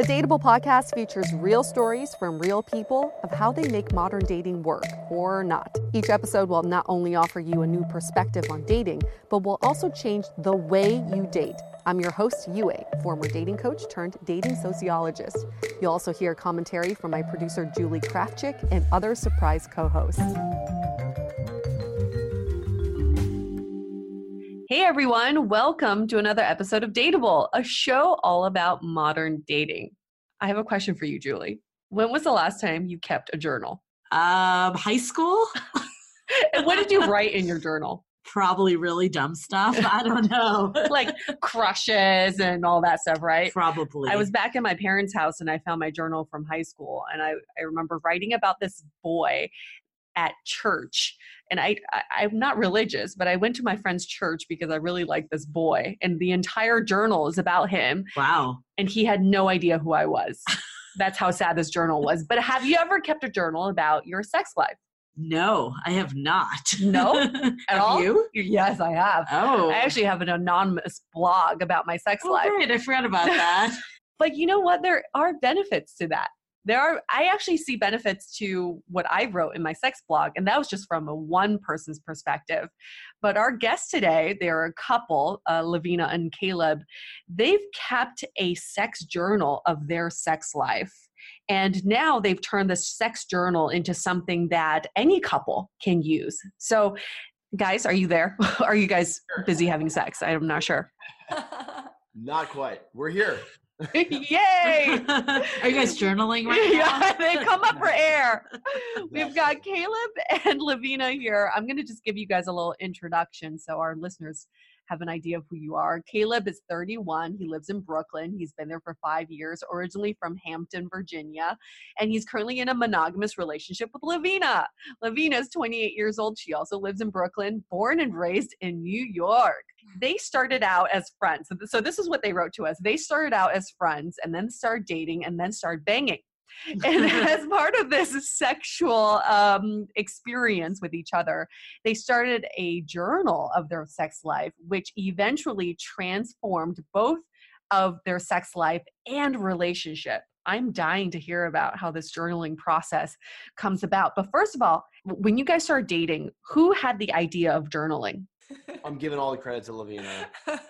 The Dateable podcast features real stories from real people of how they make modern dating work or not. Each episode will not only offer you a new perspective on dating, but will also change the way you date. I'm your host, Yue, former dating coach turned dating sociologist. You'll also hear commentary from my producer, Julie Krafchick, and other surprise co hosts. Hey everyone, welcome to another episode of Dateable, a show all about modern dating. I have a question for you, Julie. When was the last time you kept a journal? Um, high school? and what did you write in your journal? Probably really dumb stuff. I don't know. like crushes and all that stuff, right? Probably. I was back in my parents' house and I found my journal from high school and I, I remember writing about this boy at church and I, I am not religious but i went to my friend's church because i really liked this boy and the entire journal is about him wow and he had no idea who i was that's how sad this journal was but have you ever kept a journal about your sex life no, I have not. No, at have all. You? Yes, I have. Oh, I actually have an anonymous blog about my sex oh, life. Great, I forgot about that. but you know what? There are benefits to that there are i actually see benefits to what i wrote in my sex blog and that was just from a one person's perspective. But our guests today they're a couple uh, lavina and caleb. They've kept a sex journal of their sex life and now they've turned the sex journal into something that any couple can use. So guys are you there? Are you guys busy having sex? I'm not sure. Not quite. We're here Yay! Are you guys journaling right now? Yeah, they come up for air. We've got Caleb and Lavina here. I'm going to just give you guys a little introduction so our listeners have an idea of who you are. Caleb is 31. He lives in Brooklyn. He's been there for five years, originally from Hampton, Virginia. And he's currently in a monogamous relationship with Lavina. Lavina is 28 years old. She also lives in Brooklyn, born and raised in New York. They started out as friends. So, this is what they wrote to us. They started out as friends and then started dating and then started banging and as part of this sexual um, experience with each other, they started a journal of their sex life, which eventually transformed both of their sex life and relationship. I'm dying to hear about how this journaling process comes about. But first of all, when you guys started dating, who had the idea of journaling? I'm giving all the credit to Lavina.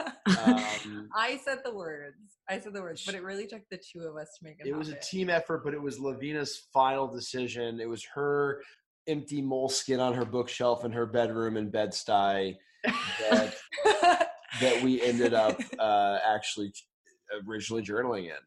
Um, I said the words. I said the words, but it really took the two of us to make it. It was a team effort, but it was Lavina's final decision. It was her empty Moleskine on her bookshelf in her bedroom in Bed Stuy that, that we ended up uh, actually originally journaling in.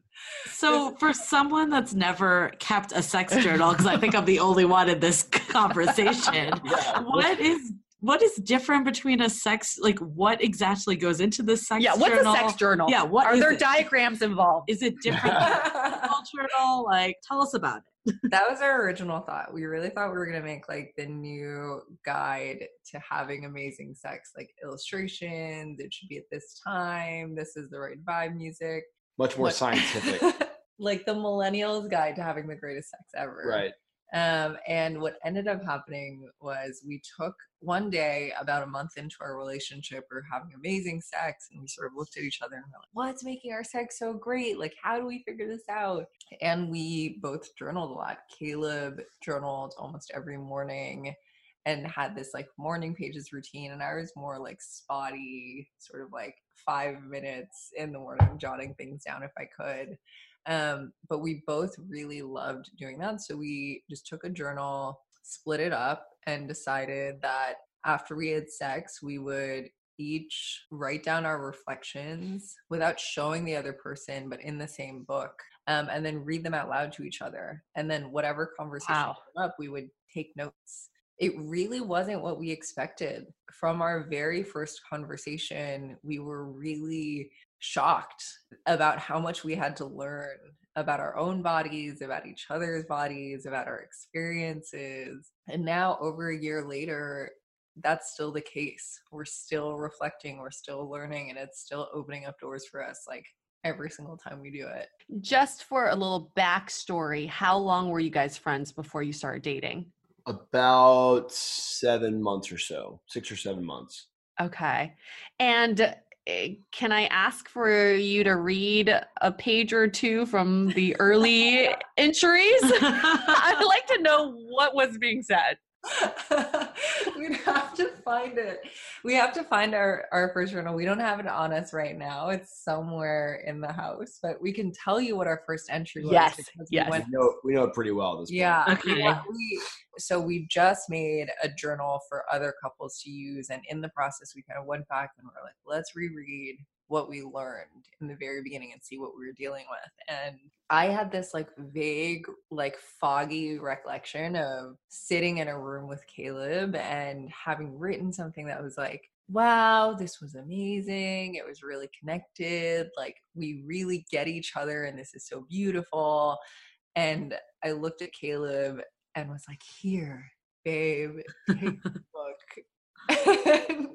So, for someone that's never kept a sex journal, because I think I'm the only one in this conversation, yeah. what is what is different between a sex like what exactly goes into the sex yeah what's journal? a sex journal? Yeah what are there it? diagrams involved? Is it different journal? Like tell us about it. That was our original thought. We really thought we were going to make like the new guide to having amazing sex like illustrations it should be at this time this is the right vibe music. Much more scientific. Like the millennials guide to having the greatest sex ever. Right um, and what ended up happening was we took one day, about a month into our relationship, we are having amazing sex, and we sort of looked at each other and we're like, What's making our sex so great? Like, how do we figure this out? And we both journaled a lot. Caleb journaled almost every morning. and had this like morning pages routine and I was more like spotty, sort of like five minutes in the morning jotting things down if I could. Um, but we both really loved doing that. So we just took a journal, split it up, and decided that after we had sex, we would each write down our reflections without showing the other person, but in the same book, um, and then read them out loud to each other. And then whatever conversation Wow. came up, we would take notes. It really wasn't what we expected. From our very first conversation, we were really shocked about how much we had to learn about our own bodies, about each other's bodies, about our experiences. And now, over a year later, that's still the case. We're still reflecting, we're still learning, and it's still opening up doors for us like every single time we do it. Just for a little backstory, how long were you guys friends before you started dating? About seven months or so, six or seven months. Okay. And Eh, can I ask for you to read a page or two from the early entries? I'd like to know what was being said. We'd have to find it. We have to find our, our first journal. We don't have it on us right now. It's somewhere in the house, but we can tell you what our first entry was. Yes, because we yes. went We know, we know it pretty well this point. Yeah. we Okay. wa- We, so we just made a journal for other couples to use. And in the process, we kind of went back and we're like, let's reread what we learned in the very beginning and see what we were dealing with. And I had this like vague, like foggy recollection of sitting in a room with Caleb and having written something that was like, wow, this was amazing. It was really connected. Like, we really get each other, and this is so beautiful. And I looked at Caleb and was like, Here, babe, take the book. And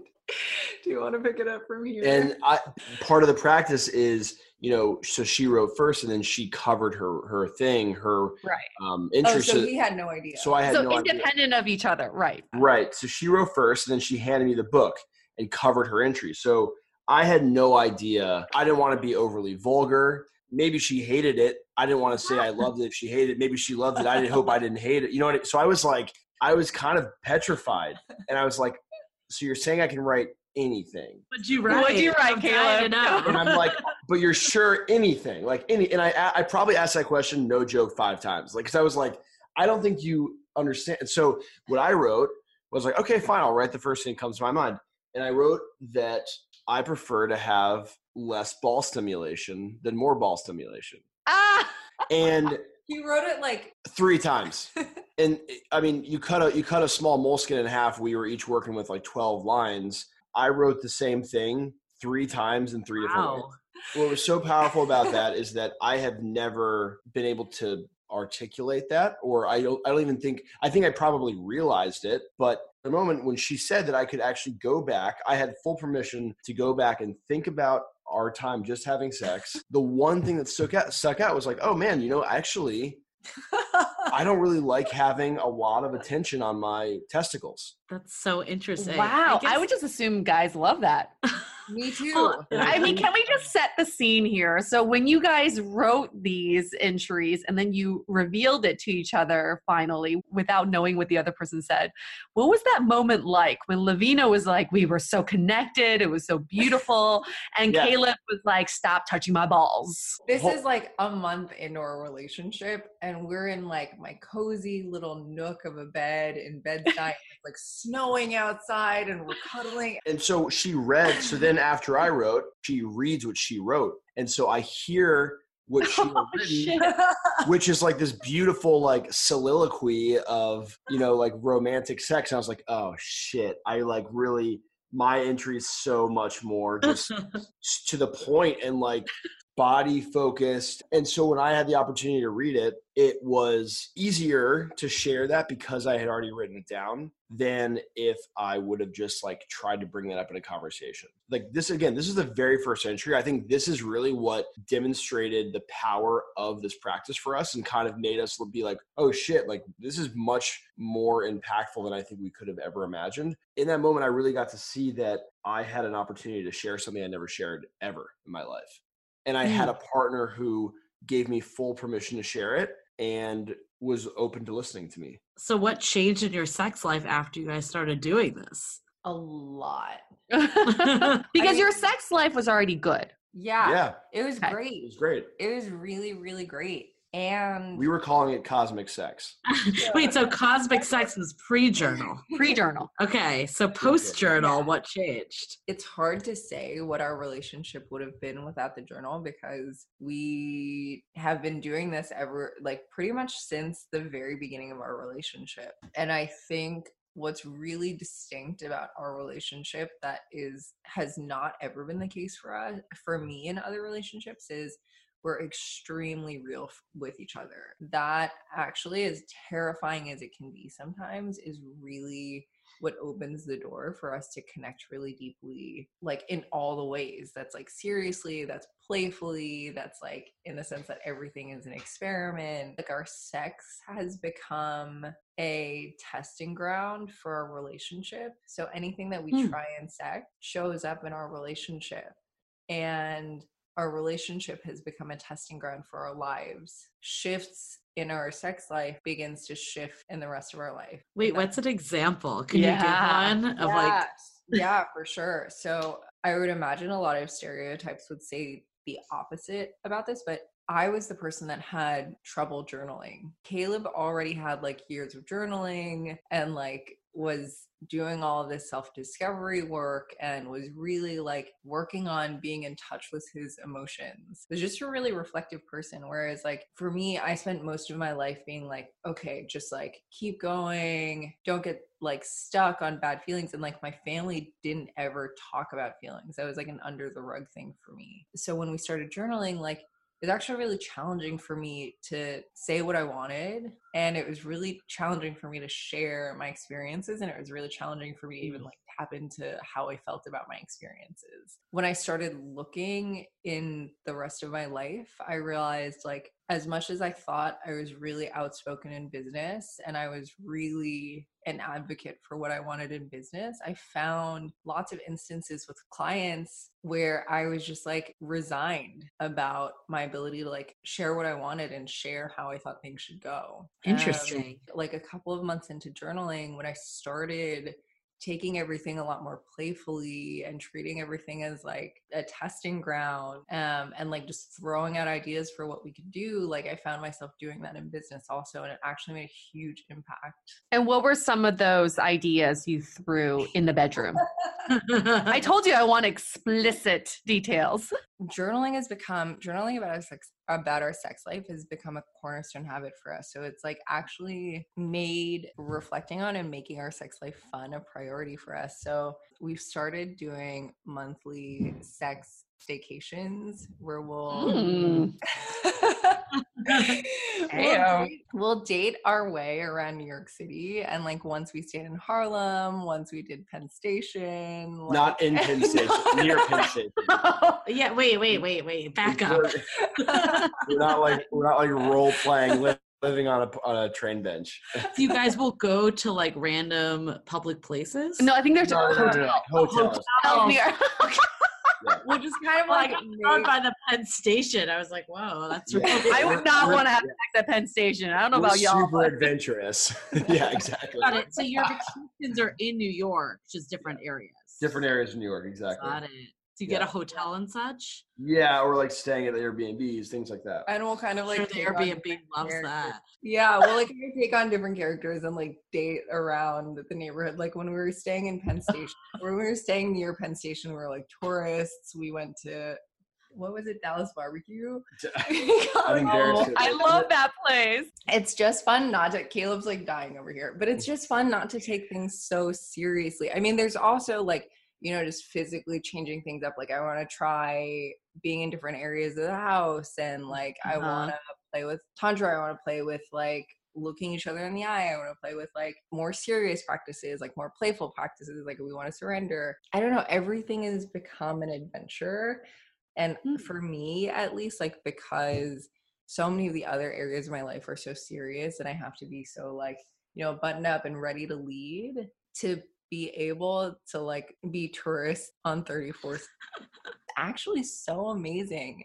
Do you want to pick it up from here? And I part of the practice is, you know, so she wrote first and then she covered her her thing, her Right. um oh, interest. so he had no idea. so I had So no idea. So independent of each other, right? Right. So she wrote first, and then she handed me the book and covered her entry. So I had no idea. I didn't want to be overly vulgar. Maybe she hated it. I didn't want to say I loved it if she hated it. Maybe she loved it. I didn't hope I didn't hate it. You know what? I, so I was like, I was kind of petrified, and I was like, so you're saying I can write anything? What'd you write? What'd you write, I'm to Caleb? know. And I'm like, but you're sure anything, like any? And I I probably asked that question, no joke, five times, like because I was like, I don't think you understand. And so what I wrote was like, okay, fine, I'll write the first thing that comes to my mind, and I wrote that I prefer to have less ball stimulation than more ball stimulation, Ah, and he wrote it like three times. And I mean, you cut a you cut a small Moleskine in half. We were each working with like twelve lines. I wrote the same thing three times in three different ways. Wow. what was so powerful about that is that I have never been able to articulate that or I don't I don't even think I think I probably realized it but the moment when she said that I could actually go back I had full permission to go back and think about our time just having sex. The one thing that stuck out stuck out was like oh man you know actually I don't really like having a lot of attention on my testicles That's so interesting. wow. I, guess- would just assume guys love that. me too. Well, I I mean, can we just set the scene here? So, when you guys wrote these entries and then you revealed it to each other finally without knowing what the other person said, what was that moment like when Lavina was like, We were so connected, it was so beautiful, and Yeah. Caleb was like, Stop touching my balls? This is like a month into our relationship, and we're in like my cozy little nook of a bed in Bed-Stuy. like snowing outside, and we're cuddling. And so she read. So then after I wrote, she reads what she wrote, and so I hear what she Oh, written, which is like this beautiful like soliloquy of you know like romantic sex. And I was like, oh shit, I like really my entry is so much more just to the point and like body focused. And so when I had the opportunity to read it, it was easier to share that because I had already written it down than if I would have just like tried to bring that up in a conversation. Like this again, this is the very first entry. I think this is really what demonstrated the power of this practice for us and kind of made us be like, oh shit, like this is much more impactful than I think we could have ever imagined. In that moment, I really got to see that I had an opportunity to share something I never shared ever in my life. And I had mm. a partner who gave me full permission to share it. and was open to listening to me. So, what changed in your sex life after you guys started doing this? A lot. because mean- your sex life was already good. Yeah. Yeah, It was Okay. it was great. It was really, really great. And We were calling it cosmic sex. Wait, so cosmic sex was pre journal. Pre-journal. Okay, so post journal, what changed? it's hard to say what our relationship would have been without the journal because we have been doing this ever like pretty much since the very beginning of our relationship and i think what's really distinct about our relationship that is has not ever been the case for us for me in other relationships is we're extremely real f- with each other. That actually as terrifying as it can be sometimes is really what opens the door for us to connect really deeply like in all the ways. That's like seriously that's playfully that's like in the sense that everything is an experiment. Like our sex has become a testing ground for our relationship. So anything that we Hmm. try in sex shows up in our relationship. And our relationship has become a testing ground for our lives shifts in our sex life begins to shift in the rest of our life Wait, what's an example? Can Yeah. you give one of like Yes. yeah, for sure. So I would imagine a lot of stereotypes would say the opposite about this, but I was the person that had trouble journaling. Caleb already had like years of journaling and like was doing all this self discovery work and was really like working on being in touch with his emotions. Was just a really reflective person. Whereas, like, for me, I spent most of my life being like, okay, just like keep going, don't get like stuck on bad feelings. And like, my family didn't ever talk about feelings. That was like an under the rug thing for me. So when we started journaling, like, it was actually really challenging for me to say what I wanted. And it was really challenging for me to share my experiences. And it was really challenging for me to even mm. like tap into how I felt about my experiences. When I started looking in the rest of my life, I realized like as much as I thought I was really outspoken in business and I was really an advocate for what I wanted in business, I found lots of instances with clients where I was just like resigned about my ability to like share what I wanted and share how I thought things should go. Um, Interesting. like a couple of months into journaling, when I started taking everything a lot more playfully and treating everything as like a testing ground um, and like just throwing out ideas for what we could do like i found myself doing that in business also and it actually made a huge impact And what were some of those ideas you threw in the bedroom? I told you I want explicit details. journaling has become journaling about our sex about our sex life has become a cornerstone habit for us so it's like actually made reflecting on and making our sex life fun a priority for us so we've started doing monthly sex staycations where we'll Mm. we'll, um date, we'll date our way around New York City, and like once we stayed in Harlem, once we did Penn Station. Like, Not in Penn Station, near Penn Station. yeah, wait, wait, wait, wait. Back up. We're, we're not like we're not like role playing, li- living on a on a train bench. So you guys will go to like random public places? no, I think there's No, a no, no, no, hotel. hotels. Hotel near- just kind of Like, like by the Penn Station. I was like, whoa, that's Yeah. really I would not want to have sex at Penn Station. I don't know We're about y'all. super but- adventurous. yeah, exactly. Got it. So your vacations are in New York, just different areas. Different areas of New York, exactly. Got it. So you get a hotel and such. Yeah, or like staying at Airbnbs, things like that. and we'll kind of like sure, the Airbnb loves characters. that. Yeah, we'll like take on different characters and like date around the neighborhood. Like when we were staying in Penn Station, when we were staying near Penn Station, we were like tourists. We went to what was it, Dallas Barbecue? I think Derek's I love that place. it's just fun not to caleb's like dying over here but it's just fun not to take things so seriously i mean there's also like you know just physically changing things up like i want to try being in different areas of the house and like i Uh-huh. want to play with tantra i want to play with like looking each other in the eye i want to play with like more serious practices like more playful practices like we want to surrender i don't know everything has become an adventure and Hmm. for me at least like because so many of the other areas of my life are so serious and I have to be so like, you know, buttoned up and ready to lead to be able to like be tourists on 34th actually so amazing.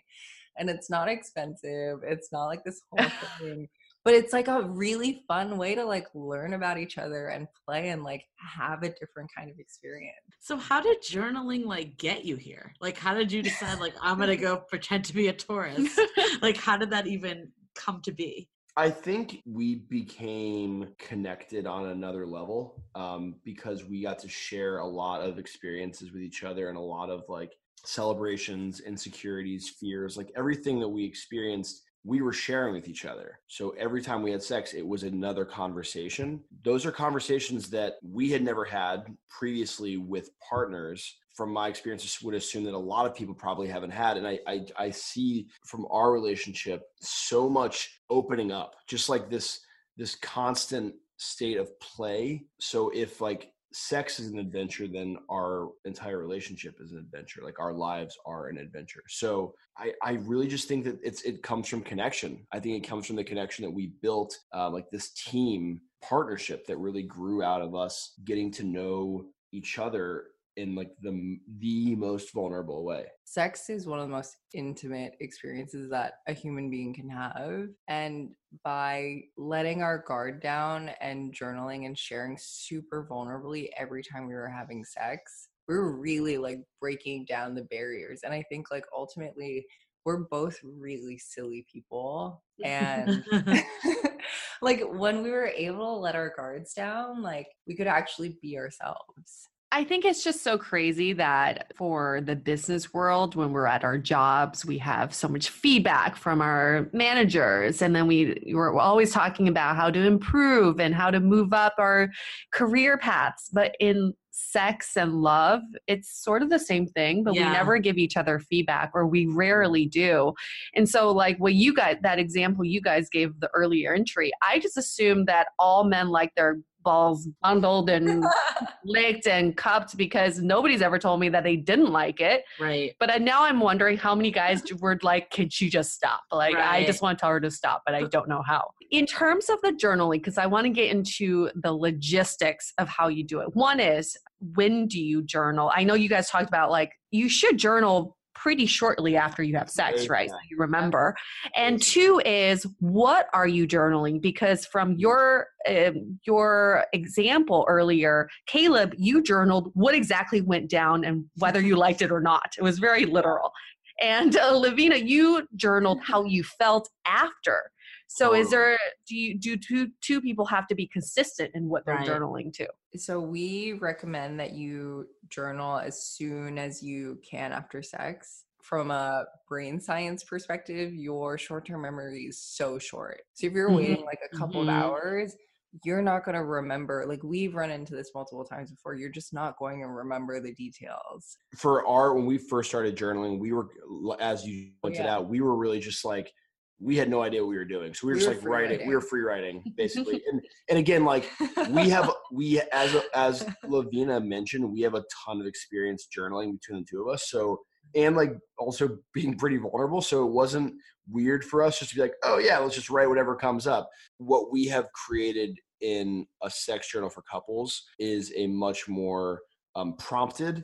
And it's not expensive. It's not like this whole thing but it's like a really fun way to like learn about each other and play and like have a different kind of experience. So how did journaling like get you here? Like how did you decide like I'm to go pretend to be a tourist like how did that even come to be? I think we became connected on another level um, because we got to share a lot of experiences with each other and a lot of like celebrations, insecurities, fears, like everything that we experienced we were sharing with each other. So every time we had sex, it was another conversation. Those are conversations that we had never had previously with partners. From my experience, would assume that a lot of people probably haven't had. And I, I, I see from our relationship so much opening up, just like this, this constant state of play. So if like sex is an adventure, then our entire relationship is an adventure. Like our lives are an adventure. So I, I really just think that it's it comes from connection. I think it comes from the connection that we built, uh, like this team partnership that really grew out of us getting to know each other in like the the most vulnerable way. Sex is one of the most intimate experiences that a human being can have and by letting our guard down and journaling and sharing super vulnerably every time we were having sex, we we're really like breaking down the barriers and I think like ultimately we're both really silly people and like when we were able to let our guards down like we could actually be ourselves I think it's just so crazy that for the business world, when we're at our jobs, we have so much feedback from our managers. And then we, we're always talking about how to improve and how to move up our career paths. But in sex and love, it's sort of the same thing, but yeah. we never give each other feedback or we rarely do. And so, like what you guys, that example you guys gave the earlier entry, I just assumed that all men like their balls bundled and licked and cupped because nobody's ever told me that they didn't like it. Right. But now I'm wondering how many guys were like, "Can she just stop?" Like right. I just want to tell her to stop, but I don't know how. In terms of the journaling, because I want to get into the logistics of how you do it. One is when do you journal? I know you guys talked about like you should journal pretty shortly after you have sex, right? So you remember. And two is what are you journaling? Because from your uh, your example earlier, Caleb, you journaled what exactly went down and whether you liked it or not. It was very literal. And uh, Lavina, you journaled how you felt after. So is there do you do two two people have to be consistent in what they're right. journaling to? So we recommend that you journal as soon as you can after sex. From a brain science perspective, your short-term memory is so short. So if you're mm-hmm. waiting like a couple mm-hmm. of hours, you're not going to remember like we've run into this multiple times before you're just not going to remember the details for our when we first started journaling we were as you pointed yeah. out we were really just like we had no idea what we were doing. So we were we just were like writing, writing, we were free writing basically. and and again, like we have we as as Lavina mentioned, we have a ton of experience journaling between the two of us. So and like also being pretty vulnerable. So it wasn't weird for us just to be like, oh yeah, let's just write whatever comes up. What we have created in a sex journal for couples is a much more um, prompted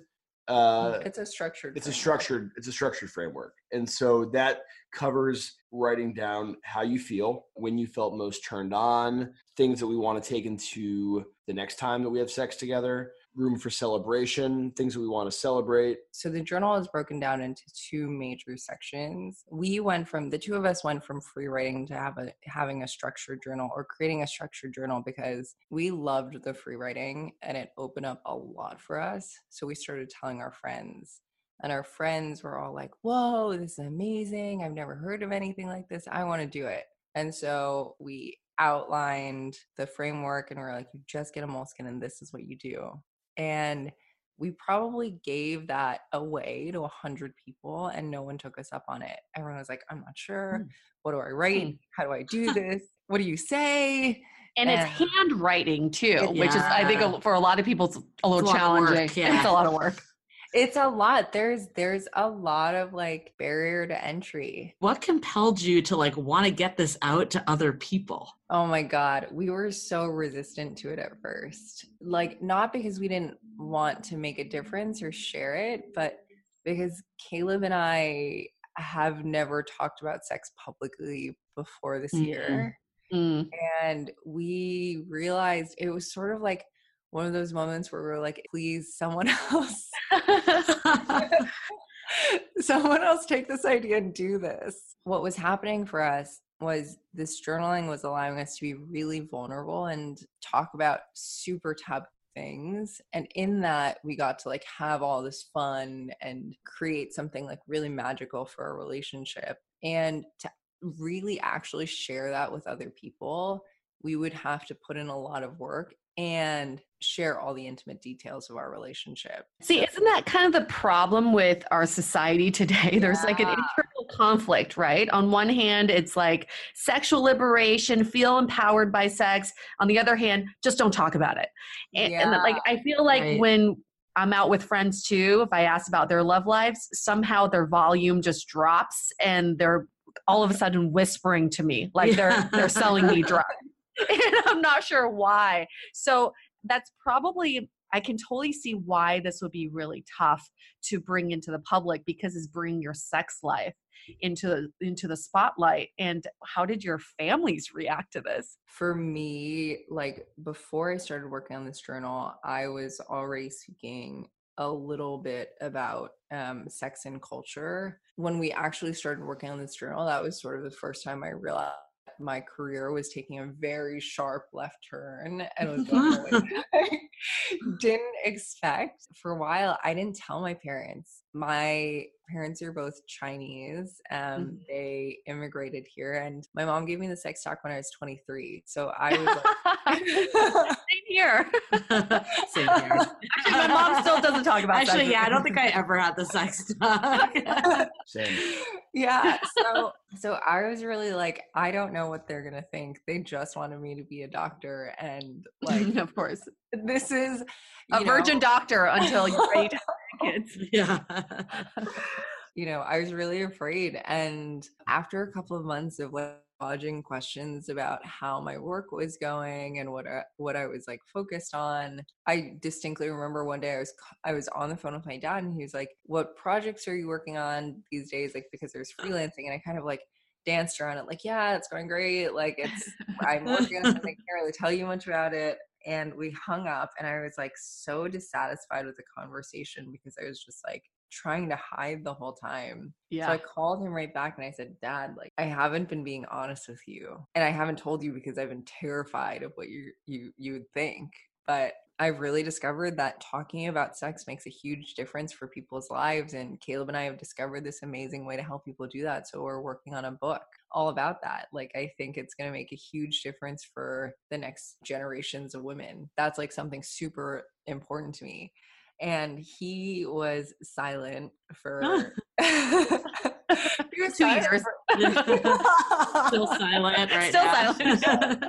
uh, it's a structured it's framework. a structured it's a structured framework and so that covers writing down how you feel when you felt most turned on things that we want to take into the next time that we have sex together room for celebration, things that we want to celebrate. So the journal is broken down into two major sections. We went from the two of us went from free writing to have a having a structured journal or creating a structured journal because we loved the free writing and it opened up a lot for us. So we started telling our friends and our friends were all like, "Whoa, this is amazing. I've never heard of anything like this. I want to do it." And so we outlined the framework and we're like, you just get a Moleskine and this is what you do. And we probably gave that away to a hundred people and no one took us up on it. Everyone was like, I'm not sure. Mm. What do I write? Mm. How do I do this? what do you say? And, and it's handwriting too, which is I think for a lot of people it's a little it's a challenging. Yeah. It's a lot of work it's a lot. There's there's a lot of like barrier to entry. What compelled you to like want to get this out to other people? Oh my god. We were so resistant to it at first. Like not because we didn't want to make a difference or share it but because caleb and i have never talked about sex publicly before this mm-hmm. year. Mm. And we realized it was sort of like one of those moments where we are like, please, someone else. someone else take this idea and do this. What was happening for us was this journaling was allowing us to be really vulnerable and talk about super taboo things and in that we got to like have all this fun and create something like really magical for a relationship and to really actually share that with other people we would have to put in a lot of work and share all the intimate details of our relationship. See, isn't that kind of the problem with our society today? Yeah. There's like an internal conflict, right? On one hand, it's like sexual liberation, feel empowered by sex. On the other hand, just don't talk about it. And, yeah. and like I feel like right. when I'm out with friends too, if I ask about their love lives, somehow their volume just drops and they're all of a sudden whispering to me like yeah. they're they're selling me drugs. and I'm not sure why. So that's probably I can totally see why this would be really tough to bring into the public because it's bringing your sex life into into the spotlight. And how did your families react to this? For me like before i started working on this journal i was already speaking a little bit about um, sex and culture. When we actually started working on this journal that was sort of the first time i realized my career was taking a very sharp left turn and was going didn't expect. For a while, I didn't tell my parents. My parents are both Chinese. Um, mm-hmm. They immigrated here, and my mom gave me the sex talk when I was 23. So I was like, here. same here. Actually, my mom still doesn't talk about. Actually, sex. yeah, I don't think I ever had the sex talk. same. Yeah. So, so I was really like, I don't know what they're gonna think. They just wanted me to be a doctor, and like, of course, this is a know, virgin doctor until you're ready to kids. Yeah. you know, I was really afraid. And after a couple of months of like dodging questions about how my work was going and what I, what I was like focused on, I distinctly remember one day I was I was on the phone with my dad and he was like, "What projects are you working on these days?" Like because there's freelancing, and I kind of like danced around it, like, "Yeah, it's going great. Like it's I'm working on something. I can't really tell you much about it." and we hung up and i was like so dissatisfied with the conversation because i was just like trying to hide the whole time yeah so i called him right back and i said dad like i haven't been being honest with you and i haven't told you because i've been terrified of what you you you would think but I've really discovered that talking about sex makes a huge difference for people's lives. And Caleb and I have discovered this amazing way to help people do that. So we're working on a book all about that. Like, I think it's going to make a huge difference for the next generations of women. That's like something super important to me. And he was silent for. two years. Still silent, right? Still now. silent.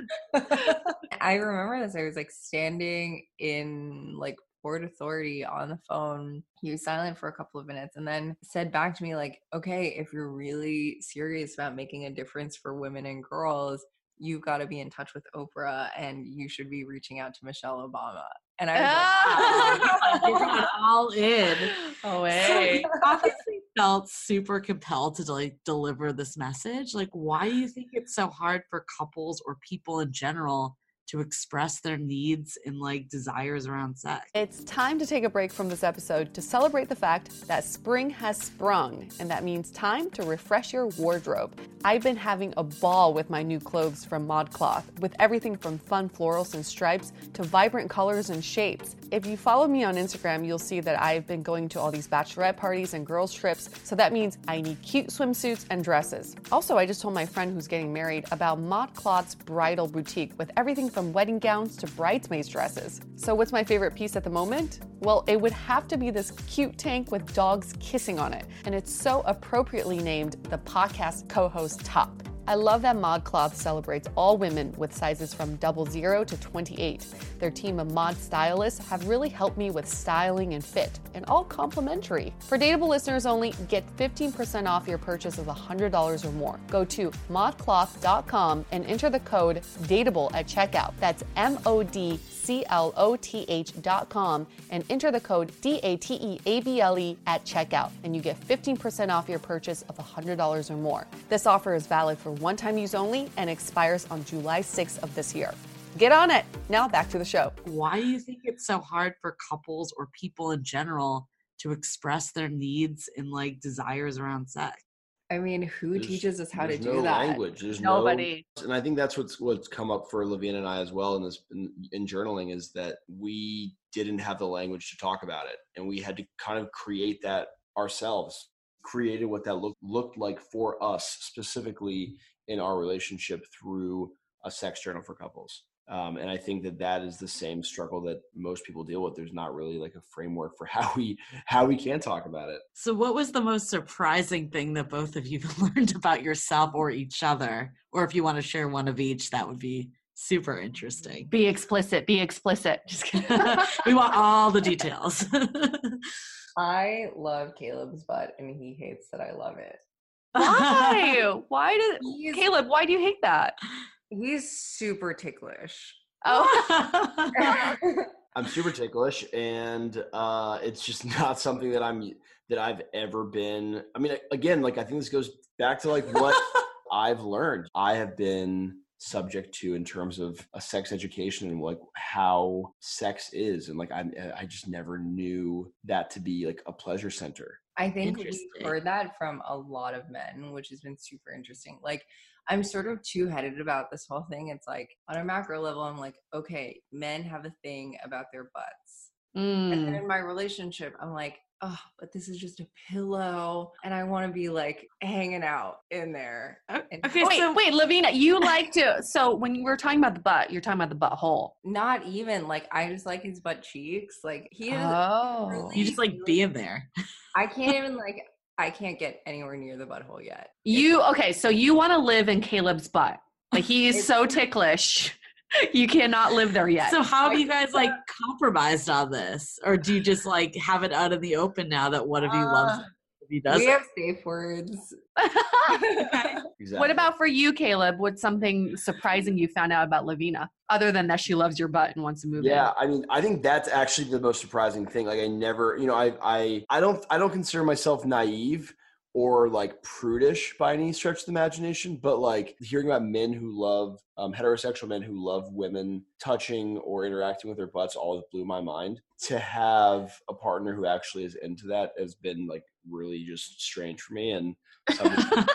I remember this. I was like standing in like Port Authority on the phone. He was silent for a couple of minutes and then said back to me, like, okay, if you're really serious about making a difference for women and girls, you've got to be in touch with Oprah and you should be reaching out to Michelle Obama. And I was like, all in. Oh, hey. So obviously felt super compelled to like deliver this message. Like, why do you think it's so hard for couples or people in general to express their needs and like desires around sex. It's time to take a break from this episode to celebrate the fact that spring has sprung, and that means time to refresh your wardrobe. I've been having a ball with my new clothes from ModCloth, with everything from fun florals and stripes to vibrant colors and shapes. If you follow me on Instagram, you'll see that I've been going to all these bachelorette parties and girls' trips, so that means I need cute swimsuits and dresses. Also, I just told my friend who's getting married about ModCloth's bridal boutique with everything from from wedding gowns to bridesmaids dresses. So, what's my favorite piece at the moment? Well, it would have to be this cute tank with dogs kissing on it. And it's so appropriately named the podcast co host top. I love that ModCloth celebrates all women with sizes from double zero to 28. Their team of mod stylists have really helped me with styling and fit, and all complimentary. For Dateable listeners only, get 15% off your purchase of $100 or more. Go to modcloth.com and enter the code DATEABLE at checkout. That's M O D C L O T H.com and enter the code D A T E A B L E at checkout, and you get 15% off your purchase of $100 or more. This offer is valid for one time use only and expires on July 6th of this year. Get on it. Now back to the show. Why do you think it's so hard for couples or people in general to express their needs and like desires around sex? I mean, who There's- teaches us how to do no that? Language. There's Nobody. No, and I think that's what's what's come up for Lavina and I as well in this in, in journaling is that we didn't have the language to talk about it, and we had to kind of create that ourselves. Created what that looked looked like for us specifically in our relationship through a sex journal for couples. Um, and I think that that is the same struggle that most people deal with. There's not really like a framework for how we how we can talk about it. So, what was the most surprising thing that both of you learned about yourself or each other? Or if you want to share one of each, that would be super interesting. Be explicit. Be explicit. Just we want all the details. I love Caleb's butt, and he hates that I love it. why? Why did He's, Caleb? Why do you hate that? he's super ticklish. Oh, I'm super ticklish, and uh, it's just not something that I'm that I've ever been. I mean, again, like I think this goes back to like what I've learned. I have been subject to in terms of a sex education and like how sex is, and like I I just never knew that to be like a pleasure center. I think we've heard that from a lot of men, which has been super interesting. Like, I'm sort of two headed about this whole thing. It's like, on a macro level, I'm like, okay, men have a thing about their butts. And then Mm. in my relationship, I'm like, oh, but this is just a pillow. And I want to be like hanging out in there. And okay, oh, wait, so wait, Lavina, you like to. So when you were talking about the butt, you're talking about the butthole. not even like, I just like his butt cheeks. Like, he is, Oh, really- you just like being there. I can't even like, I can't get anywhere near the butthole yet. you okay? So you want to live in Caleb's butt? Like he is so ticklish, you cannot live there yet. So how have you guys like compromised on this, or do you just like have it out in the open now that one of you loves Uh, it, if he doesn't? we have safe words. Exactly. What about for you, Caleb? What's something surprising you found out about Lavina, other than that she loves your butt and wants to move yeah i mean i think that's actually the most surprising thing like i never you know i i i don't i don't consider myself naive or like prudish by any stretch of the imagination but like hearing about men who love um, heterosexual men who love women touching or interacting with their butts always blew my mind to have a partner who actually is into that has been like really just strange for me and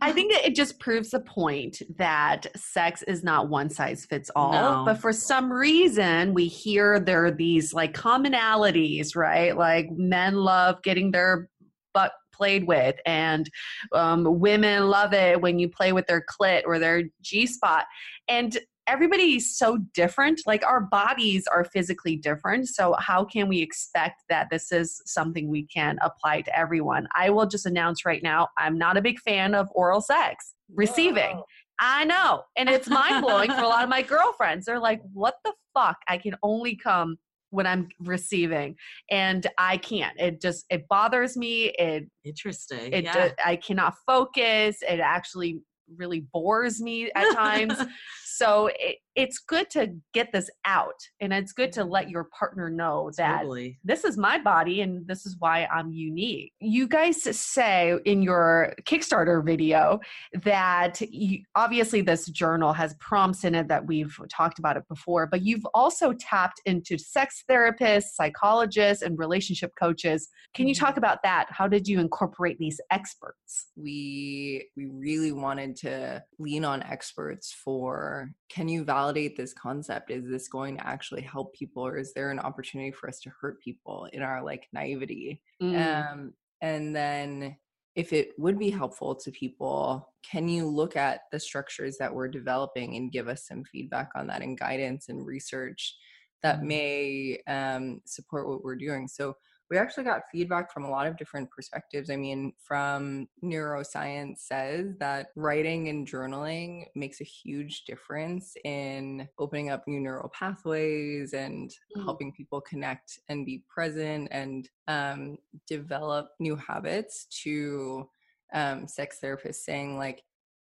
I think that it just proves the point that sex is not one size fits all. No. But for some reason, we hear there are these like commonalities, right? Like men love getting their butt played with, and um, women love it when you play with their clit or their G spot. And everybody's so different. Like our bodies are physically different. So, how can we expect that this is something we can apply to everyone? I will just announce right now I'm not a big fan of oral sex, receiving. Whoa. I know. And it's mind blowing for a lot of my girlfriends. They're like, what the fuck? I can only come when I'm receiving. And I can't. It just, it bothers me. It, Interesting. it, yeah. I cannot focus. It actually really bores me at times. so it, it's good to get this out and it's good to let your partner know that Totally. this is my body and this is why I'm unique. You guys say in your Kickstarter video that you, obviously this journal has prompts in it that we've talked about it before, but you've also tapped into sex therapists, psychologists, and relationship coaches. Can you talk mm-hmm. about that? How did you incorporate these experts? we we really wanted to lean on experts for can you validate this concept is this going to actually help people or is there an opportunity for us to hurt people in our like naivety Mm. um and then if it would be helpful to people can you look at the structures that we're developing and give us some feedback on that and guidance and research that Mm. may um, support what we're doing so we actually got feedback from a lot of different perspectives. I mean, from neuroscience says that writing and journaling makes a huge difference in opening up new neural pathways and Mm. helping people connect and be present and um, develop new habits to um, sex therapists saying like,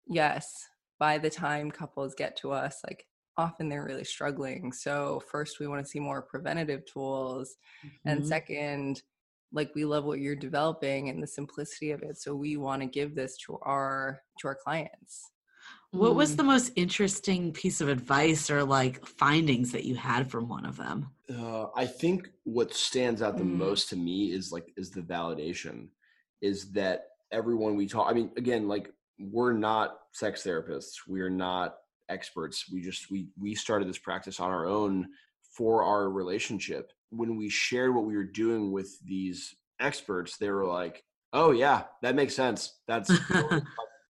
yes, by the time couples get to us, like often they're really struggling. So first we want to see more preventative tools and Mhm. second like we love what you're developing and the simplicity of it so we want to give this to our to our clients What was Mm. the most interesting piece of advice or like findings that you had from one of them? Uh, I think what stands out the Mm. most to me is like is the validation, is that everyone we talk. I mean, again, like we're not sex therapists. We are not experts. We just we we started this practice on our own for our relationship. When we shared what we were doing with these experts, they were like, "Oh yeah, that makes sense. That's."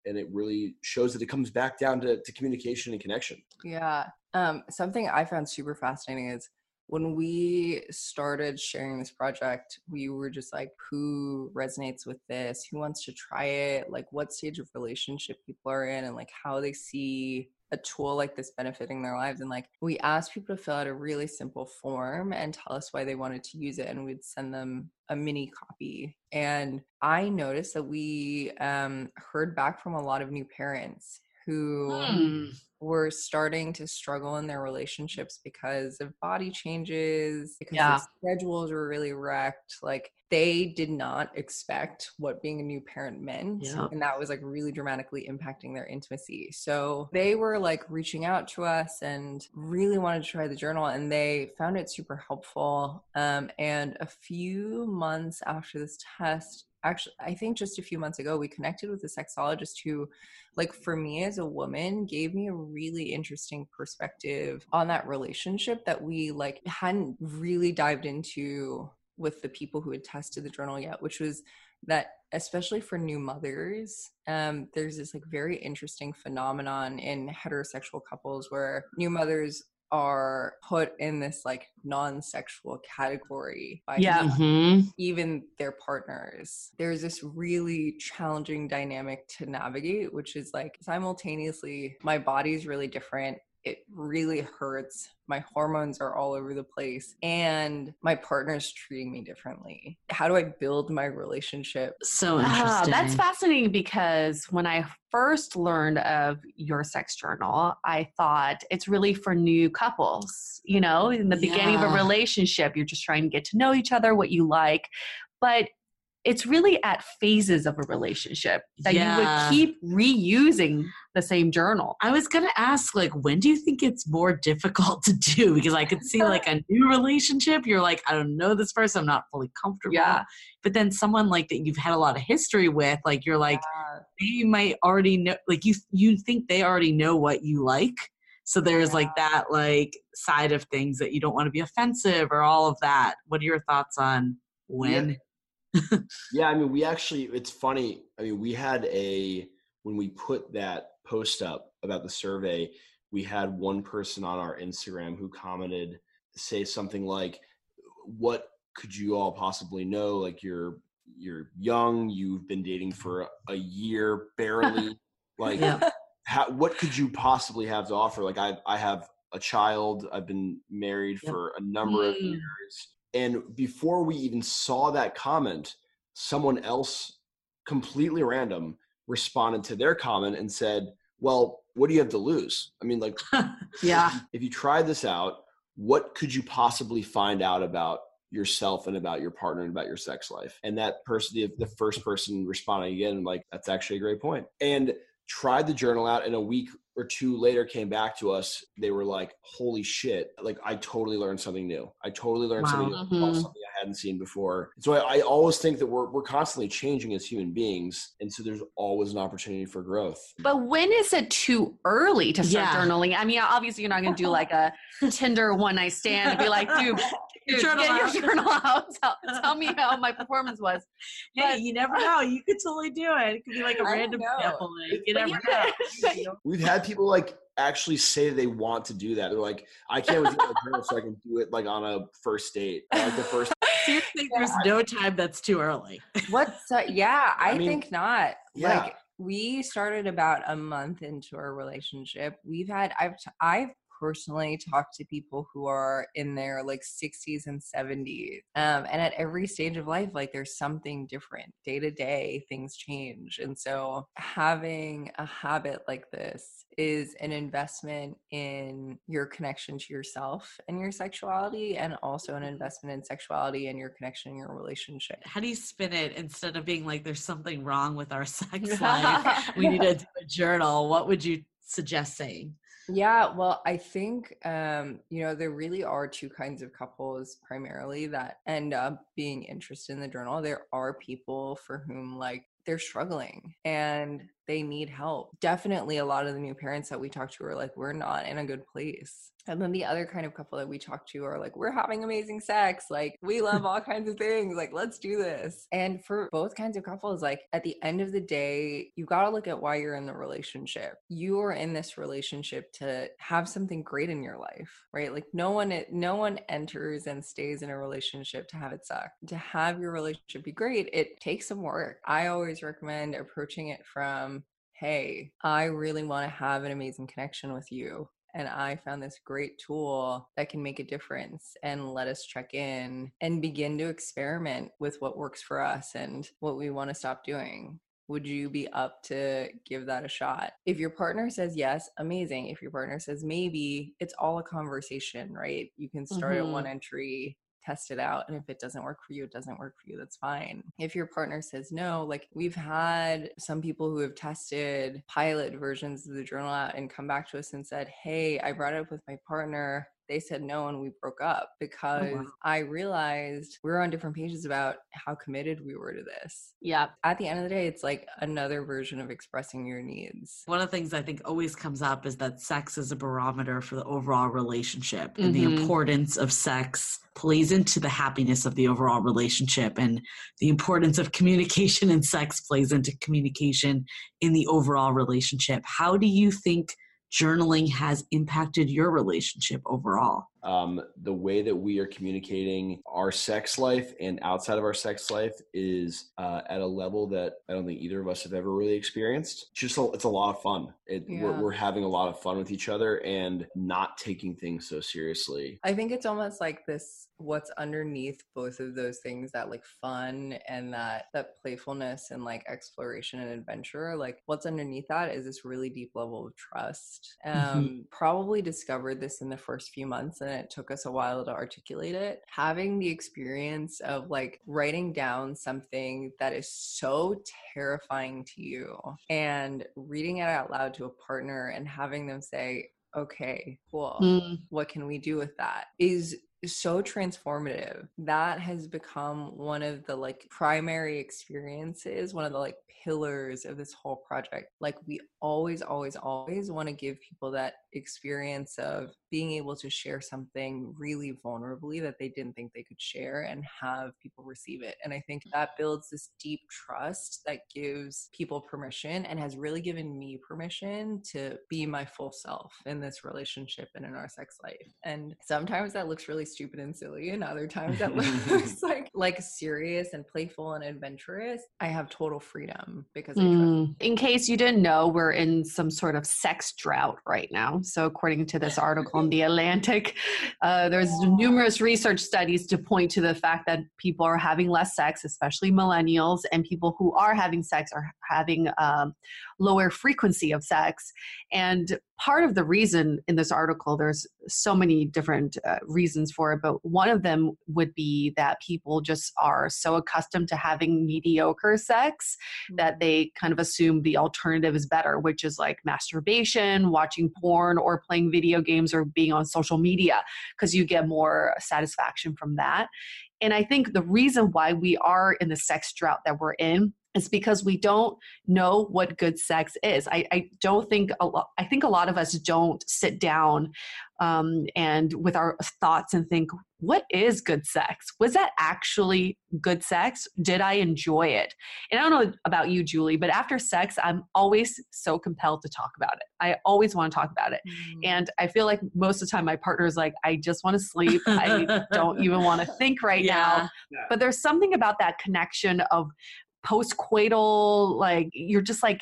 and it really shows that it comes back down to, to communication and connection. Yeah. Um, something I found super fascinating is when we started sharing this project, we were just like, who resonates with this? Who wants to try it? Like, what stage of relationship people are in, and like how they see a tool like this benefiting their lives. And like, we asked people to fill out a really simple form and tell us why they wanted to use it, and we'd send them a mini copy. And I noticed that we um, heard back from a lot of new parents who Hmm. were starting to struggle in their relationships because of body changes, because Yeah. their schedules were really wrecked. Like they did not expect what being a new parent meant. Yep. And that was like really dramatically impacting their intimacy. So they were like reaching out to us and really wanted to try the journal and they found it super helpful. Um, and a few months after this test, actually, I think just a few months ago, we connected with a sexologist who like for me as a woman gave me a really interesting perspective on that relationship that we like hadn't really dived into with the people who had tested the journal yet which was that especially for new mothers um, there's this like very interesting phenomenon in heterosexual couples where new mothers are put in this like non-sexual category by Yeah. Mhm. even their partners. There's this really challenging dynamic to navigate, which is like simultaneously, my body's really different. It really hurts. My hormones are all over the place, and my partner's treating me differently. How do I build my relationship? So Ah, interesting. that's fascinating because when I first learned of your sex journal, I thought it's really for new couples. You know, in the beginning of a relationship, you're just trying to get to know each other, what you like. But it's really at phases of a relationship that Yeah. you would keep reusing the same journal. I was gonna ask, like, when do you think it's more difficult to do? Because I could see like a new relationship, you're like, I don't know this person, I'm not fully comfortable. Yeah. But then someone like that you've had a lot of history with, like you're like, they might already know like you you think they already know what you like. So there's like that like side of things that you don't want to be offensive or all of that. What are your thoughts on when? Yeah, I mean, we actually, it's funny. I mean, we had a, when we put that post up about the survey, we had one person on our Instagram who commented, say something like, what could you all possibly know? Like you're, you're young, you've been dating for a year, barely. like, Yeah. how, what could you possibly have to offer? Like I, I have a child. I've been married Yep. for a number of Mm. years. And before we even saw that comment, someone else, completely random, responded to their comment and said, "Well, what do you have to lose? I mean, like, Yeah. if you try this out, what could you possibly find out about yourself and about your partner and about your sex life?" And that person, the, the first person responding again, like, "That's actually a great point." And tried the journal out and a week or two later came back to us they were like holy shit like i totally learned something new i totally learned something new about Mhm. something i hadn't seen before so I, I always think that we're, we're constantly changing as human beings and so there's always an opportunity for growth But when is it too early to start Yeah. journaling? I mean, obviously, you're not going to do like a Tinder one night stand and be like, dude, dude Journal get out. your journal out. Tell, tell me how my performance was. Hey, you never know. You could totally do it. It could be like a I random sample. Like, you never you know. we've had people like actually say they want to do that they're like i can't wait to get my journal so i can do it like on a first date like the first So you think there's no time that's too early. What's uh, yeah, I, I mean, think not. yeah. Like we started about a month into our relationship. We've had I've t- I've personally talk to people who are in their like 60s and 70s. Um, and at every stage of life, like there's something different. Day to day, things change. And so having a habit like this is an investment in your connection to yourself and your sexuality, and also an investment in sexuality and your connection in your relationship. How do you spin it instead of being like, there's something wrong with our sex life? we need to do a journal. What would you suggest saying? Yeah, well, I think um, you know there really are two kinds of couples primarily that end up being interested in the journal. There are people for whom like they're struggling and they need help. Definitely a lot of the new parents that we talk to are like, we're not in a good place. And then the other kind of couple that we talk to are like, we're having amazing sex. Like, we love all kinds of things. Like, let's do this. And for both kinds of couples, like, at the end of the day, you got to look at why you're in the relationship. You are in this relationship to have something great in your life, right? Like, no one, no one enters and stays in a relationship to have it suck. To have your relationship be great, it takes some work. I always recommend approaching it from, hey, I really want to have an amazing connection with you and I found this great tool that can make a difference and let us check in and begin to experiment with what works for us and what we want to stop doing. Would you be up to give that a shot? If your partner says yes, amazing. If your partner says maybe, it's all a conversation, right? You can start mm-hmm. at one entry test it out. And if it doesn't work for you, it doesn't work for you. That's fine. If your partner says no, like we've had some people who have tested pilot versions of the journal out and come back to us and said, Hey, I brought it up with my partner they said no and we broke up because oh, wow. I realized we were on different pages about how committed we were to this. Yeah. At the end of the day, it's like another version of expressing your needs. One of the things I think always comes up is that sex is a barometer for the overall relationship mm-hmm. and the mm-hmm. importance of sex plays into the happiness of the overall relationship and the importance of communication and sex plays into communication in the overall relationship. How do you think journaling has impacted your relationship overall? Um, the way that we are communicating our sex life and outside of our sex life is uh, at a level that I don't think either of us have ever really experienced. It's just a, it's a lot of fun. It, yeah. we're, we're having a lot of fun with each other and not taking things so seriously. I think it's almost like this what's underneath both of those things that like fun and that that playfulness and like exploration and adventure like what's underneath that is this really deep level of trust mm-hmm. um mm-hmm. probably discovered this in the first few months and it took us a while to articulate it. Having the experience of like writing down something that is so terrifying to you and reading it out loud to a partner and having them say, okay, cool. Mm. What can we do with that? Is so transformative. That has become one of the like primary experiences, one of the like pillars of this whole project. Like we always, always, always want to give people that experience of being able to share something really vulnerably that they didn't think they could share and have people receive it. And I think that builds this deep trust that gives people permission and has really given me permission to be my full self in this relationship and in our sex life. And sometimes that looks really stupid and silly, and other times that looks like like serious and playful and adventurous. I have total freedom because mm. In case you didn't know, we're in some sort of sex drought right now. So according to this article in the Atlantic, uh, there's numerous research studies to point to the fact that people are having less sex, especially millennials, and people who are having sex are having um, lower frequency of sex. And part of the reason in this article, there's so many different uh, reasons for it, but one of them would be that people just are so accustomed to having mediocre sex mm-hmm. that they kind of assume the alternative is better, which is like masturbation, watching porn, or playing video games or being on social media, because you get more satisfaction from that. And I think the reason why we are in the sex drought that we're in is because we don't know what good sex is. I, I don't think a lot, I think a lot of us don't sit down um, and with our thoughts and think, what is good sex? Was that actually good sex? Did I enjoy it? And I don't know about you, Julie, but after sex, I'm always so compelled to talk about it. I always want to talk about it. Mm. And I feel like most of the time my partner is like, I just want to sleep. I don't even want to think right yeah. now. Yeah. But there's something about that connection of postcoital like you're just like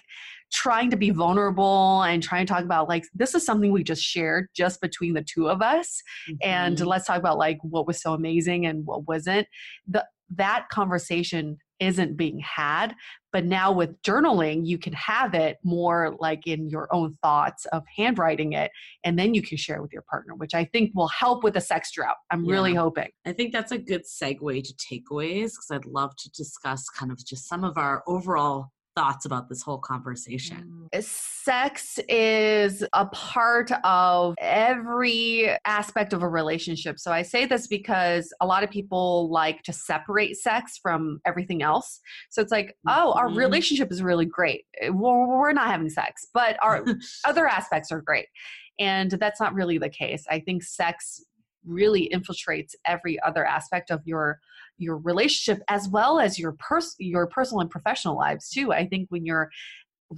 trying to be vulnerable and trying to talk about like this is something we just shared just between the two of us and Mhm. let's talk about like what was so amazing and what wasn't the that conversation isn't being had but now with journaling you can have it more like in your own thoughts of handwriting it and then you can share with your partner which i think will help with the sex drought. I'm really hoping. I think that's a good segue to takeaways because I'd love to discuss kind of just some of our overall thoughts about this whole conversation. sex is a part of every aspect of a relationship. So I say this because a lot of people like to separate sex from everything else. So it's like, oh, our Mhm. relationship is really great. Eh, Well, we're not having sex, but our other aspects are great. And that's not really the case. I think sex really infiltrates every other aspect of your your relationship as well as your pers- your personal and professional lives too. I think when you're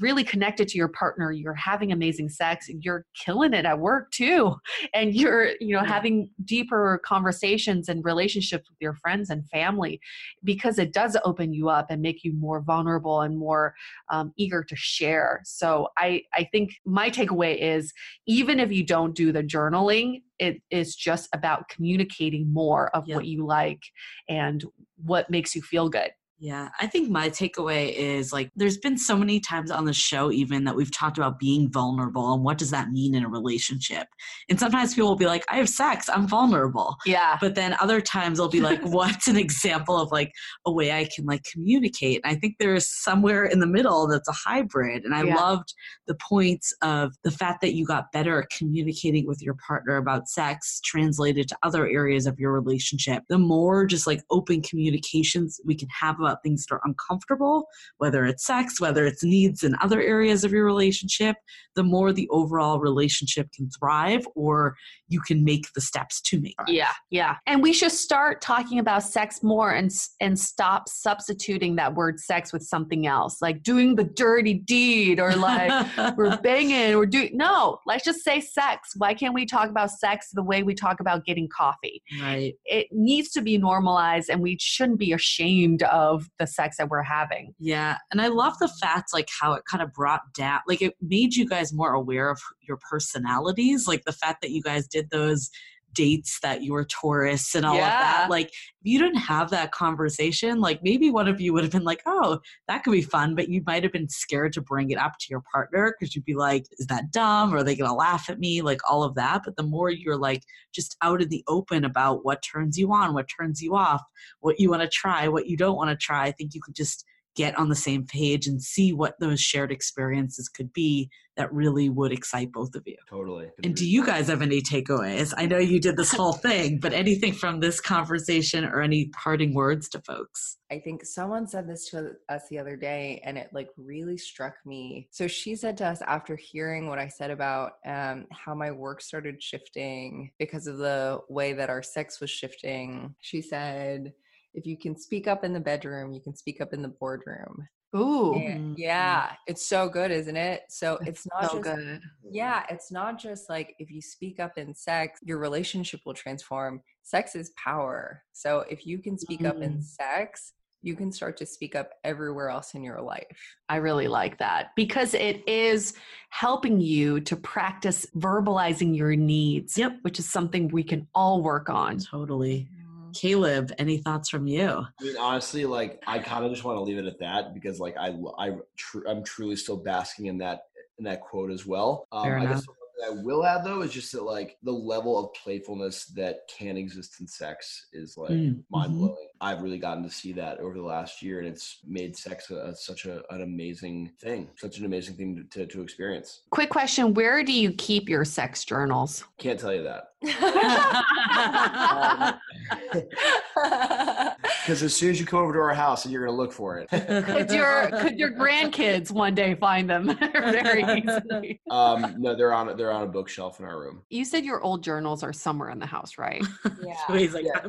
really connected to your partner you're having amazing sex you're killing it at work too and you're you know Yeah. having deeper conversations and relationships with your friends and family because it does open you up and make you more vulnerable and more um, eager to share so i i think my takeaway is even if you don't do the journaling it is just about communicating more of Yeah. what you like and what makes you feel good Yeah, I think my takeaway is like there's been so many times on the show even that we've talked about being vulnerable and what does that mean in a relationship. And sometimes people will be like, I have sex, I'm vulnerable. yeah But then other times they'll be like, what's an example of like a way I can like communicate? And I think there's somewhere in the middle that's a hybrid. And I Yeah. loved the points of the fact that you got better at communicating with your partner about sex translated to other areas of your relationship. The more just like open communications we can have about things that are uncomfortable, whether it's sex, whether it's needs in other areas of your relationship, the more the overall relationship can thrive or you can make the steps to make it. Yeah, yeah. And we should start talking about sex more and and stop substituting that word sex with something else, like doing the dirty deed or like we're banging or do no, let's just say sex. Why can't we talk about sex the way we talk about getting coffee? right. It needs to be normalized and we shouldn't be ashamed of the sex that we're having. Yeah. And I love the fact like how it kind of brought down like it made you guys more aware of your personalities. Like the fact that you guys did those dates that you were Taurus and all of that. Like if you didn't have that conversation, like maybe one of you would have been like, oh, that could be fun, but you might have been scared to bring it up to your partner because you'd be like, is that dumb? Or are they gonna laugh at me? Like all of that. But the more you're like just out in the open about what turns you on, what turns you off, what you want to try, what you don't want to try, I think you could just get on the same page and see what those shared experiences could be that really would excite both of you. Totally. And do you guys have any takeaways? I know you did this whole thing, but anything from this conversation or any parting words to folks? I think someone said this to us the other day and it like really struck me. So she said to us after hearing what I said about um, how my work started shifting because of the way that our sex was shifting, she said, if you can speak up in the bedroom, you can speak up in the boardroom. Ooh. And Mhm. yeah, it's so good, isn't it? So it's not so just good. yeah, it's not just like if you speak up in sex, your relationship will transform. Sex is power. So if you can speak up in Mm. sex, you can start to speak up everywhere else in your life. I really like that because it is helping you to practice verbalizing your needs, Yep. which is something we can all work on. Totally. Caleb, any thoughts from you? I mean, honestly, like I kind of just want to leave it at that because, like, I, I, tr- I'm truly still basking in that in that quote as well. Um, I guess I will add though is just that, like, the level of playfulness that can exist in sex is like Mm, mind mhm. blowing. I've really gotten to see that over the last year, and it's made sex a, a- such a, an amazing thing, such an amazing thing to, to, to experience. Quick question Where do you keep your sex journals? Can't tell you that because as soon as you come over to our house, you're gonna look for it. Could your, could your grandkids one day find them very easily? um, no, they're on they're on a bookshelf in our room. You said your old journals are somewhere in the house, right? Yeah. So he's like, Yeah.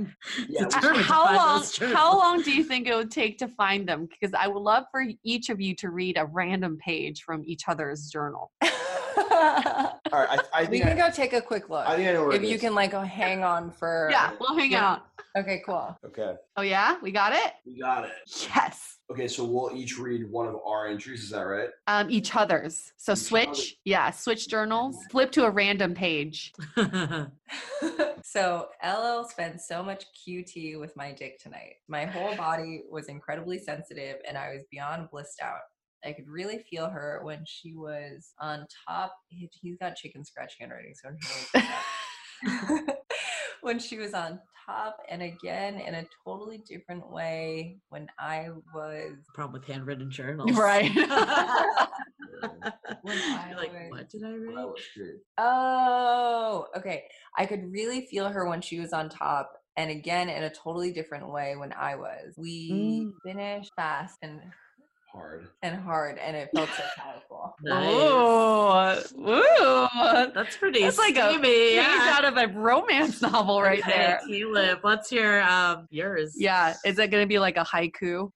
Yeah, we- determined to how long how long do you think it would take to find them because i would love for each of you to read a random page from each other's journal All right, I, I we think can I, go take a quick look. I think I know where if it you is. can like hang on for yeah we'll hang Yeah. out Okay, cool. Okay, Oh yeah, we got it. we got it. Yes. Okay, so we'll each read one of our entries. Is that right? Um, each other's. So Each switch. other. Yeah, switch journals. Flip to a random page. so LL spent so much QT with my dick tonight. My whole body was incredibly sensitive and I was beyond blissed out. I could really feel her when she was on top. he- He's got chicken scratch handwriting, so I'm sure when she was on top and again in a totally different way when I was Problem with handwritten journals. Right. when I You're like, was what did I Well, read? that. Oh, okay. I could really feel her when she was on top, and again in a totally different way when I was. We Mm. finished fast and Hard. and hard, and it felt so powerful. Nice. Ooh, ooh. That's pretty That's like a steamy, page yeah. out of a romance novel right Okay, there. Caleb, what's your um yours? Yeah, is it going to be like a haiku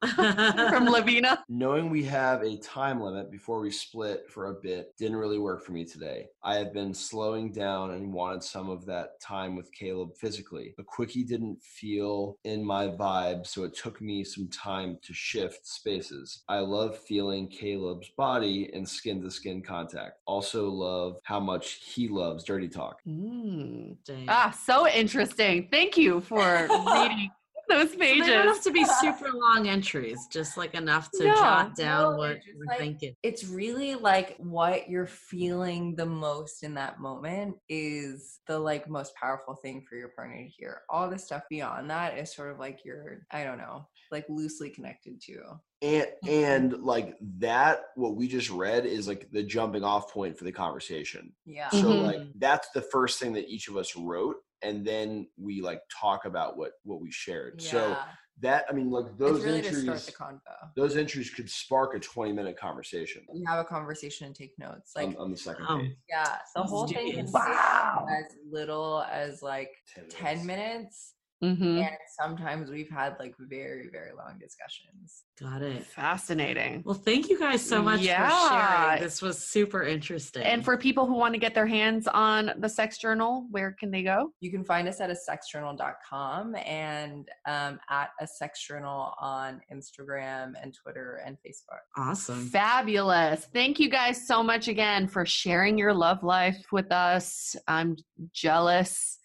from Lavina? Knowing we have a time limit before we split for a bit didn't really work for me today. I have been slowing down and wanted some of that time with Caleb physically. A quickie didn't feel in my vibe, so it took me some time to shift spaces. I love feeling Caleb's body and skin to skin contact. Also, love how much he loves dirty talk. Mm. Ah, so interesting. Thank you for reading those So they don't pages. have to be super long entries, just like enough to No. jot down No, what they're you're like- thinking. It's really like what you're feeling the most in that moment is the like most powerful thing for your partner to hear. All the stuff beyond that is sort of like you're, I don't know, like loosely connected to. and Mm-hmm. and like that what we just read is like the jumping off point for the conversation Yeah. so Mhm. like that's the first thing that each of us wrote and then we like talk about what what we shared so that i mean like those really entries to start the convo. those entries could spark a 20 minute conversation You have a conversation and take notes. Like on, on the second Oh. page Yeah, the whole thing can Studious. Wow. as little as like 10 minutes. Mhm. And sometimes we've had like very, very long discussions. Got it. Fascinating. Well, thank you guys so much for Yeah. sharing. This was super interesting. And for people who want to get their hands on the sex journal, where can they go? You can find us at a sexjournal.com and um, at a sex journal on Instagram and Twitter and Facebook. awesome. Fabulous. Thank you guys so much again for sharing your love life with us. I'm jealous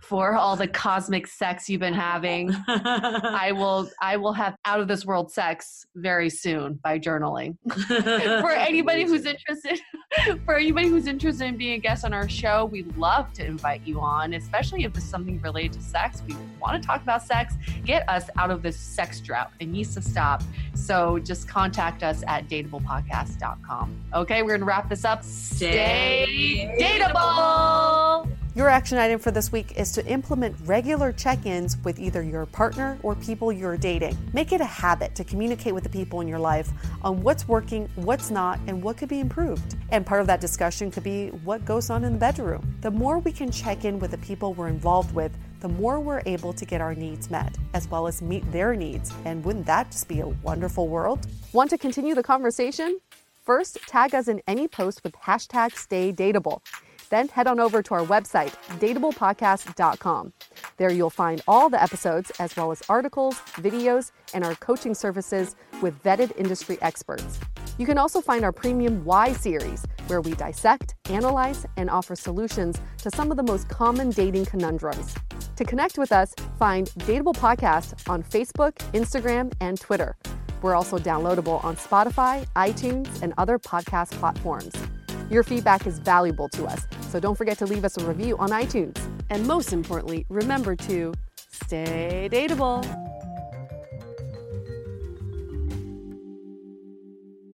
for all the cosmic sex you've been having. I will I will have out of this world sex very soon by journaling. for anybody who's interested for anybody who's interested in being a guest on our show we'd love to invite you on especially if it's something related to sex. We want to talk about sex. Get us out of this sex drought. It needs to stop. So just contact us at dateablepodcast.com okay we're gonna wrap this up. Stay dateable Your action item for this week is to implement regular check ins with either your partner or people you're dating. Make it a habit to communicate with the people in your life on what's working, what's not, and what could be improved. And part of that discussion could be what goes on in the bedroom. The more we can check in with the people we're involved with, the more we're able to get our needs met, as well as meet their needs. And wouldn't that just be a wonderful world? Want to continue the conversation? First, tag us in any post with hashtag StayDateable. Then head on over to our website, dateablepodcast.com. There you'll find all the episodes, as well as articles, videos, and our coaching services with vetted industry experts. You can also find our premium Why series, where we dissect, analyze, and offer solutions to some of the most common dating conundrums. To connect with us, find Dateable Podcast on Facebook, Instagram, and Twitter. We're also downloadable on Spotify, iTunes, and other podcast platforms. Your feedback is valuable to us, so don't forget to leave us a review on iTunes. And most importantly, remember to stay dateable.